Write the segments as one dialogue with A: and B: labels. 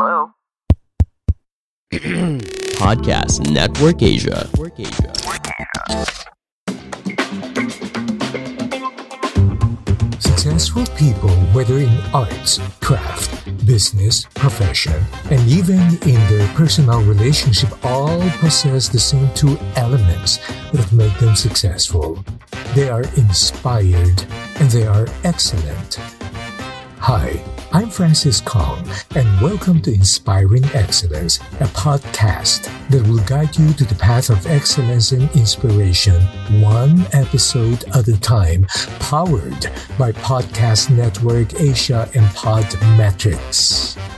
A: Hello?
B: Podcast Network Asia.
C: Successful people, whether in arts, craft, business, profession, and even in their personal relationship, all possess the same two elements that make them successful. They are inspired and they are excellent. Hi, I'm Francis Kong, and welcome to Inspiring Excellence, a podcast that will guide you to the path of excellence and inspiration, one episode at a time, powered by Podcast Network Asia and Podmetrics.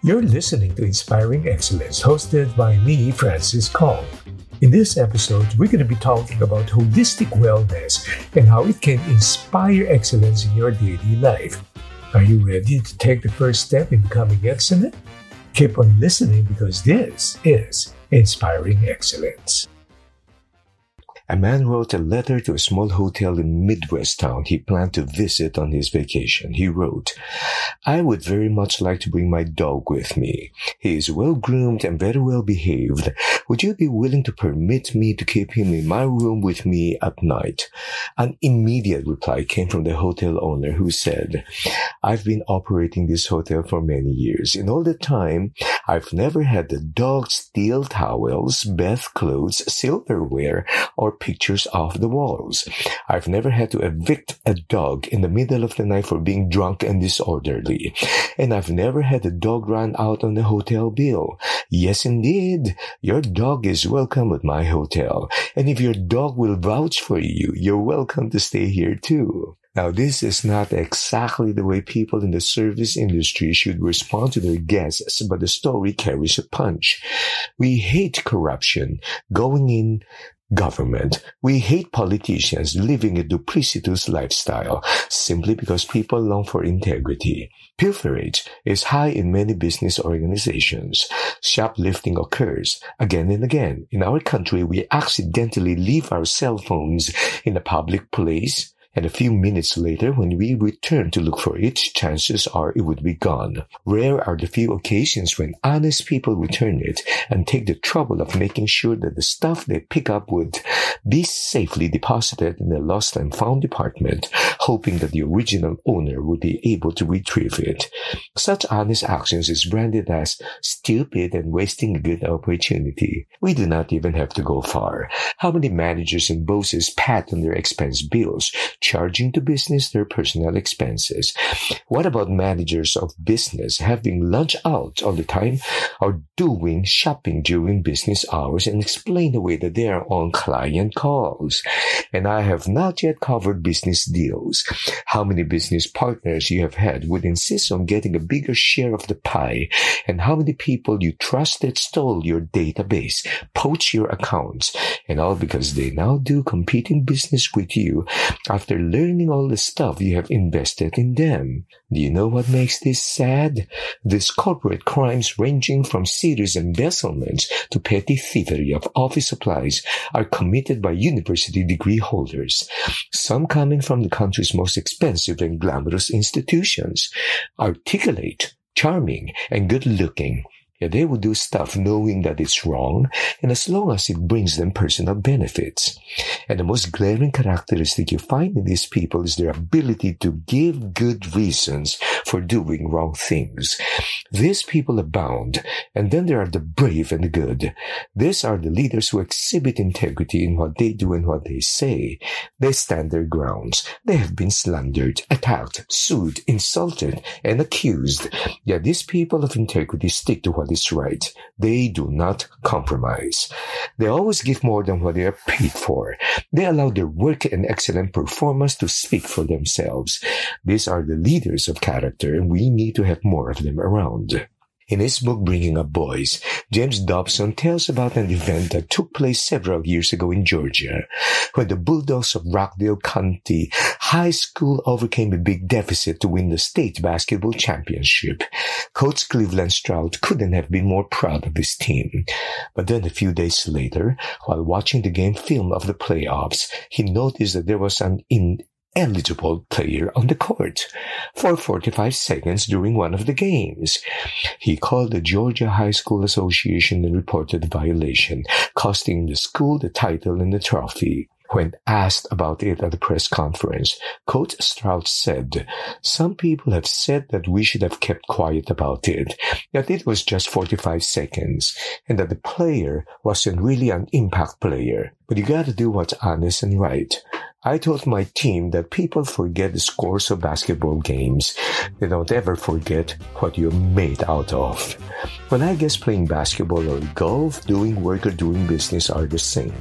C: You're listening to Inspiring Excellence, hosted by me, Francis Kong. In this episode, we're going to be talking about holistic wellness and how it can inspire excellence in your daily life. Are you ready to take the first step in becoming excellent? Keep on listening because this is Inspiring Excellence.
D: A man wrote a letter to a small hotel in Midwest town he planned to visit on his vacation. He wrote, I would very much like to bring my dog with me. He is well groomed and very well behaved. Would you be willing to permit me to keep him in my room with me at night? An immediate reply came from the hotel owner who said, I've been operating this hotel for many years. In all the time, I've never had the dog steal towels, bath clothes, silverware, or pictures off the walls. I've never had to evict a dog in the middle of the night for being drunk and disorderly. And I've never had a dog run out on the hotel bill. Yes, indeed. Your dog is welcome at my hotel. And if your dog will vouch for you, you're welcome to stay here too. Now, this is not exactly the way people in the service industry should respond to their guests, but the story carries a punch. We hate corruption going in government. We hate politicians living a duplicitous lifestyle simply because people long for integrity. Pilferage is high in many business organizations. Shoplifting occurs again and again. In our country, we accidentally leave our cell phones in a public place and a few minutes later, when we return to look for it, chances are it would be gone. Rare are the few occasions when honest people return it and take the trouble of making sure that the stuff they pick up would be safely deposited in the lost and found department, hoping that the original owner would be able to retrieve it. Such honest actions is branded as stupid and wasting a good opportunity. We do not even have to go far. How many managers and bosses pat on their expense bills, charging to business their personal expenses. What about managers of business having lunch out all the time or doing shopping during business hours and explain away that they are on client calls? And I have not yet covered business deals. How many business partners you have had would insist on getting a bigger share of the pie and how many people you trusted stole your database, poach your accounts, and all because they now do competing business with you after learning all the stuff you have invested in them. Do you know what makes this sad? These corporate crimes ranging from serious embezzlement to petty thievery of office supplies are committed by university degree holders, some coming from the country's most expensive and glamorous institutions, articulate, charming, and good looking. Yeah, they will do stuff knowing that it's wrong, and as long as it brings them personal benefits. And the most glaring characteristic you find in these people is their ability to give good reasons for doing wrong things. These people abound, and then there are the brave and the good. These are the leaders who exhibit integrity in what they do and what they say. They stand their grounds. They have been slandered, attacked, sued, insulted, and accused. Yet these people of integrity stick to what what is right. They do not compromise. They always give more than what they are paid for. They allow their work and excellent performance to speak for themselves. These are the leaders of character, and we need to have more of them around. In his book Bringing Up Boys, James Dobson tells about an event that took place several years ago in Georgia, when the Bulldogs of Rockdale County High School overcame a big deficit to win the state basketball championship. Coach Cleveland Stroud couldn't have been more proud of his team. But then a few days later, while watching the game film of the playoffs, he noticed that there was an in eligible player on the court for 45 seconds during one of the games. He called the Georgia High School Association and reported the violation, costing the school the title and the trophy. When asked about it at the press conference, Coach Stroud said, Some people have said that we should have kept quiet about it, that it was just 45 seconds, and that the player wasn't really an impact player. But you gotta do what's honest and right. I told my team that people forget the scores of basketball games. They don't ever forget what you're made out of. When I guess playing basketball or golf, doing work or doing business are the same.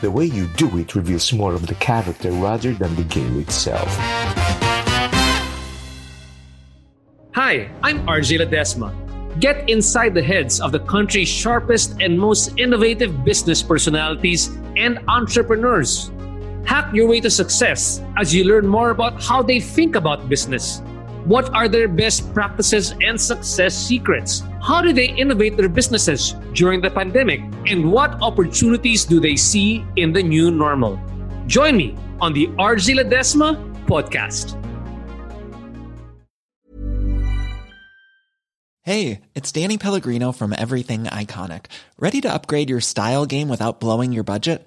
D: The way you do it reveals more of the character rather than the game itself.
A: Hi, I'm RJ Ledesma. Get inside the heads of the country's sharpest and most innovative business personalities and entrepreneurs. Hack your way to success as you learn more about how they think about business. What are their best practices and success secrets? How do they innovate their businesses during the pandemic? And what opportunities do they see in the new normal? Join me on the RJ Ledesma podcast.
E: Hey, it's Danny Pellegrino from Everything Iconic. Ready to upgrade your style game without blowing your budget?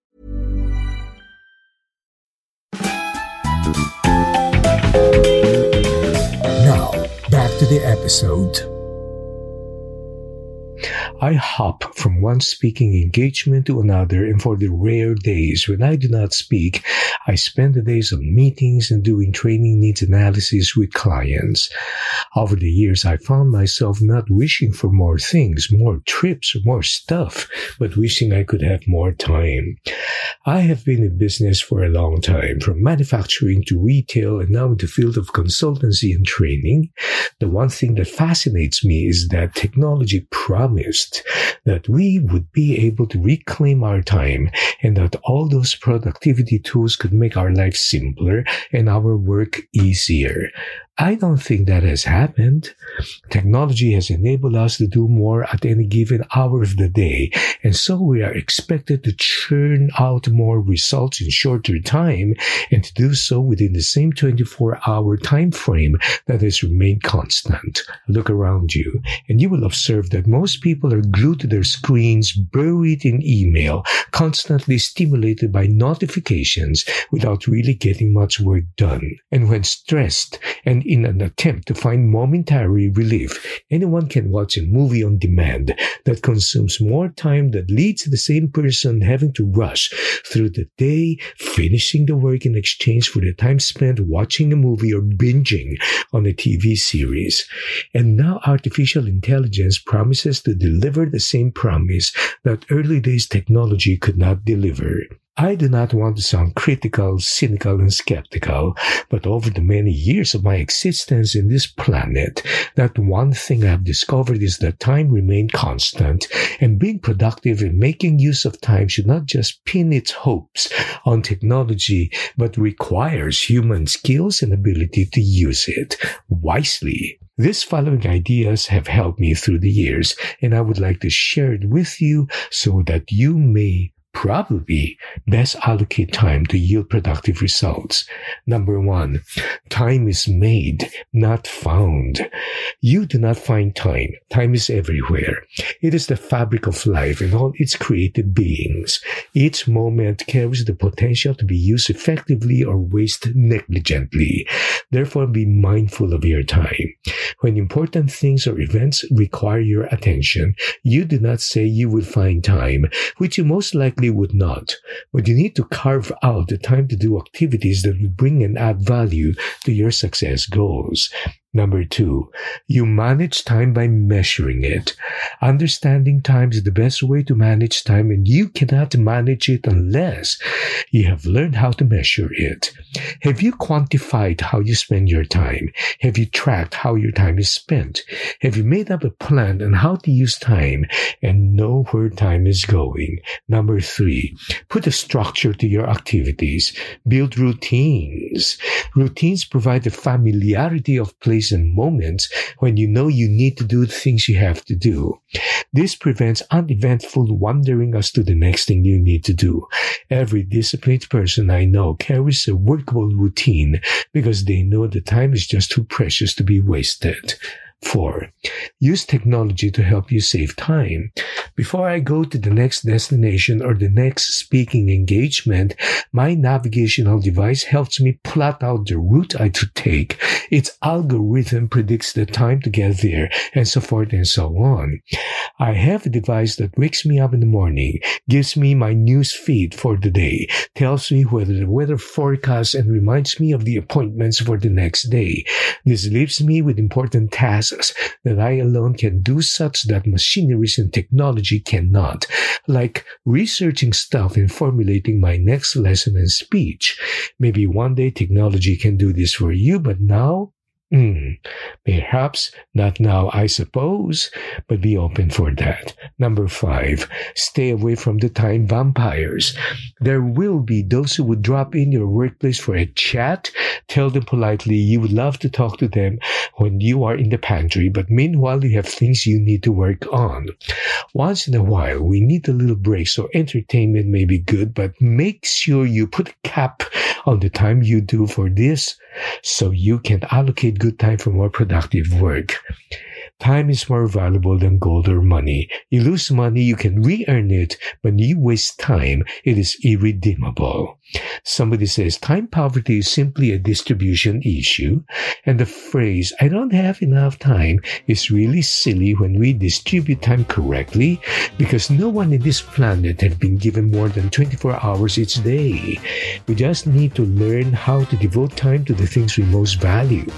C: To the episode. I hop from one speaking engagement to another, and for the rare days when I do not speak, I spend the days on meetings and doing training needs analysis with clients. Over the years, I found myself not wishing for more things, more trips, or more stuff, but wishing I could have more time. I have been in business for a long time, from manufacturing to retail, and now in the field of consultancy and training. The one thing that fascinates me is that technology promised that we would be able to reclaim our time and that all those productivity tools could make our life simpler and our work easier. I don't think that has happened. Technology has enabled us to do more at any given hour of the day, and so we are expected to churn out more results in shorter time and to do so within the same 24 hour time frame that has remained constant. Look around you, and you will observe that most people are glued to their screens, buried in email, constantly stimulated by notifications without really getting much work done. And when stressed and in an attempt to find momentary relief, anyone can watch a movie on demand that consumes more time that leads the same person having to rush through the day, finishing the work in exchange for the time spent watching a movie or binging on a TV series. And now artificial intelligence promises to deliver the same promise that early days technology could not deliver.
D: I do not want to sound critical, cynical, and skeptical, but over the many years of my existence in this planet, that one thing I have discovered is that time remained constant, and being productive and making use of time should not just pin its hopes on technology, but requires human skills and ability to use it wisely. These following ideas have helped me through the years, and I would like to share it with you so that you may probably best allocate time to yield productive results. Number one, time is made, not found. You do not find time. Time is everywhere. It is the fabric of life and all its created beings. Each moment carries the potential to be used effectively or wasted negligently. Therefore, be mindful of your time. When important things or events require your attention, you do not say you will find time, which you most likely would not, but you need to carve out the time to do activities that would bring and add value to your success goals. Number two, you manage time by measuring it. Understanding time is the best way to manage time, and you cannot manage it unless you have learned how to measure it. Have you quantified how you spend your time? Have you tracked how your time is spent? Have you made up a plan on how to use time and know where time is going? Number three, put a structure to your activities. Build routines. Routines provide the familiarity of place and moments when you know you need to do the things you have to do. This prevents uneventful wandering as to the next thing you need to do. Every disciplined person I know carries a workable routine because they know the time is just too precious to be wasted. Four, use technology to help you save time. Before I go to the next destination or the next speaking engagement, my navigational device helps me plot out the route I to take. Its algorithm predicts the time to get there and so forth and so on. I have a device that wakes me up in the morning, gives me my news feed for the day, tells me whether the weather forecast and reminds me of the appointments for the next day. This leaves me with important tasks that I alone can do such that machineries and technology cannot, like researching stuff and formulating my next lesson and speech. Maybe one day technology can do this for you, but now Hmm. Perhaps not now, I suppose, but be open for that. Number five, stay away from the time vampires. There will be those who would drop in your workplace for a chat. Tell them politely you would love to talk to them when you are in the pantry, but meanwhile you have things you need to work on. Once in a while, we need a little break, so entertainment may be good, but make sure you put a cap on the time you do for this so you can allocate good time for more productive work. Time is more valuable than gold or money. You lose money, you can re-earn it. When you waste time, it is irredeemable. Somebody says time poverty is simply a distribution issue. And the phrase, I don't have enough time, is really silly when we distribute time correctly because no one in this planet has been given more than 24 hours each day. We just need to learn how to devote time to the things we most value.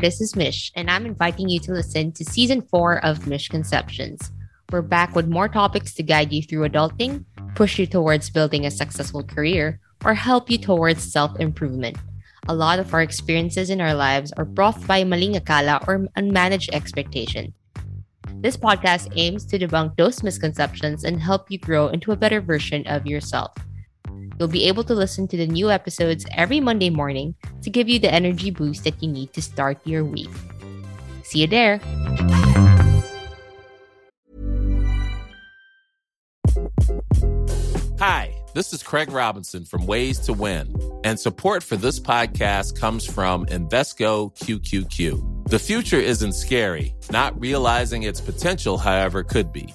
F: This is Mish, and I'm inviting you to listen to season four of Mishconceptions. We're back with more topics to guide you through adulting, push you towards building a successful career, or help you towards self improvement. A lot of our experiences in our lives are brought by maling akala or unmanaged expectation. This podcast aims to debunk those misconceptions and help you grow into a better version of yourself. You'll be able to listen to the new episodes every Monday morning to give you the energy boost that you need to start your week. See you there.
G: Hi, this is Craig Robinson from Ways to Win, and support for this podcast comes from Invesco QQQ. The future isn't scary, not realizing its potential, however, could be.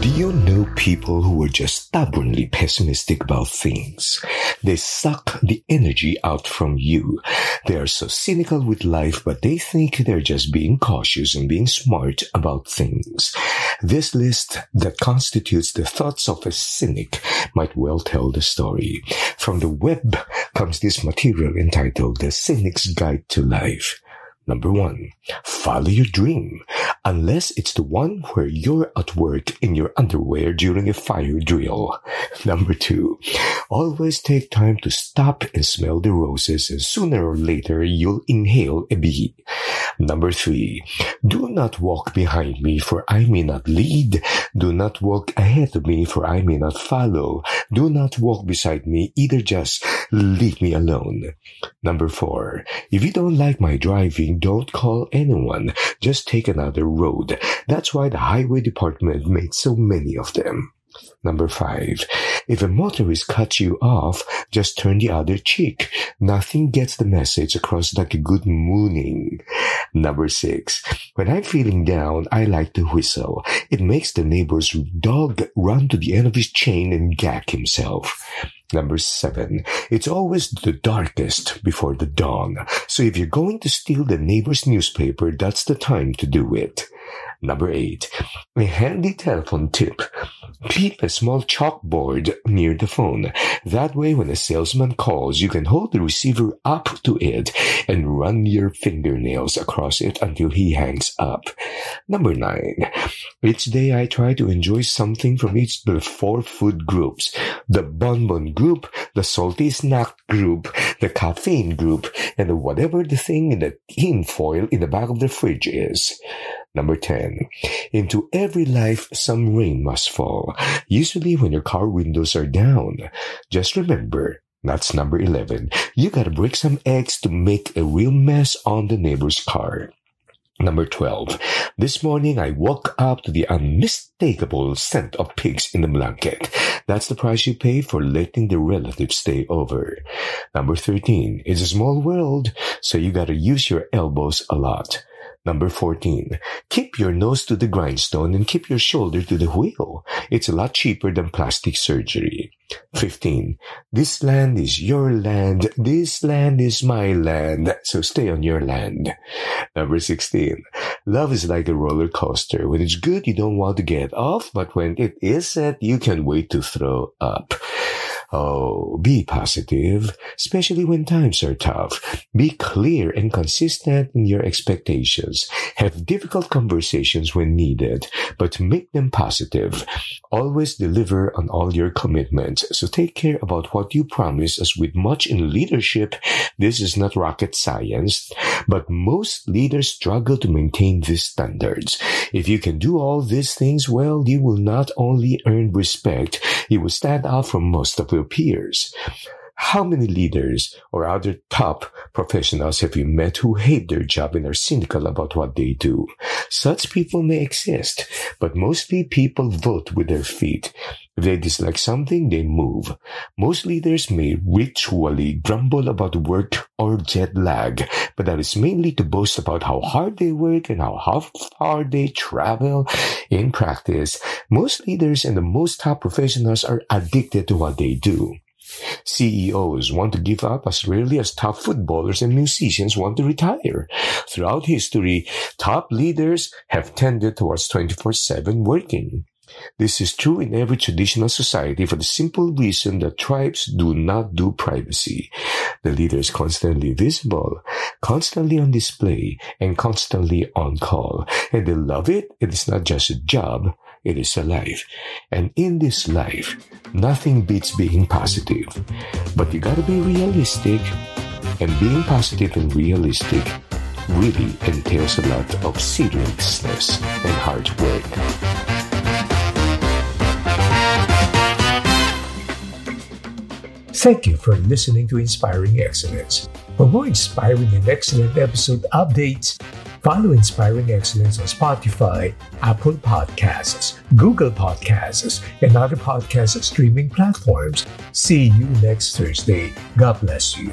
D: Do you know people who are just stubbornly pessimistic about things? They suck the energy out from you. They are so cynical with life, but they think they're just being cautious and being smart about things. This list that constitutes the thoughts of a cynic might well tell the story. From the web comes this material entitled The Cynic's Guide to Life. Number one, follow your dream, unless it's the one where you're at work in your underwear during a fire drill. Number two, always take time to stop and smell the roses and sooner or later you'll inhale a bee. Number three, do not walk behind me for I may not lead. Do not walk ahead of me for I may not follow. Do not walk beside me either just leave me alone. Number four, if you don't like my driving, don't call anyone. Just take another road. That's why the highway department made so many of them. Number five, if a motorist cuts you off, just turn the other cheek. Nothing gets the message across like a good mooning. Number six, when I'm feeling down, I like to whistle. It makes the neighbor's dog run to the end of his chain and gag himself. Number seven, it's always the darkest before the dawn. So if you're going to steal the neighbor's newspaper, that's the time to do it. Number eight, a handy telephone tip. Keep a small chalkboard near the phone. That way, when a salesman calls, you can hold the receiver up to it and run your fingernails across it until he hangs up. Number nine, each day I try to enjoy something from each of the four food groups. The bonbon group, the salty snack group, the caffeine group, and whatever the thing in the tin foil in the back of the fridge is. Number 10. Into every life, some rain must fall. Usually when your car windows are down. Just remember, that's number 11. You gotta break some eggs to make a real mess on the neighbor's car. Number 12. This morning I woke up to the unmistakable scent of pigs in the blanket. That's the price you pay for letting the relatives stay over. Number 13. It's a small world, so you gotta use your elbows a lot. Number 14. Keep your nose to the grindstone and keep your shoulder to the wheel. It's a lot cheaper than plastic surgery. 15. This land is your land. This land is my land. So stay on your land. Number 16. Love is like a roller coaster. When it's good, you don't want to get off, but when it isn't, you can wait to throw up. Oh, be positive, especially when times are tough. Be clear and consistent in your expectations. Have difficult conversations when needed, but make them positive. Always deliver on all your commitments. So take care about what you promise as with much in leadership. This is not rocket science, but most leaders struggle to maintain these standards. If you can do all these things well, you will not only earn respect, you will stand out from most of peers. How many leaders or other top professionals have you met who hate their job and are cynical about what they do? Such people may exist, but mostly people vote with their feet. If they dislike something, they move. Most leaders may ritually grumble about work or jet lag, but that is mainly to boast about how hard they work and how, how far they travel. In practice, most leaders and the most top professionals are addicted to what they do. CEOs want to give up as rarely as top footballers and musicians want to retire. Throughout history, top leaders have tended towards 24-7 working. This is true in every traditional society for the simple reason that tribes do not do privacy. The leader is constantly visible, constantly on display, and constantly on call. And they love it. It is not just a job, it is a life. And in this life, nothing beats being positive. But you gotta be realistic. And being positive and realistic really entails a lot of seriousness and hard work.
C: Thank you for listening to Inspiring Excellence. For more inspiring and excellent episode updates, follow Inspiring Excellence on Spotify, Apple Podcasts, Google Podcasts, and other podcast streaming platforms. See you next Thursday. God bless you.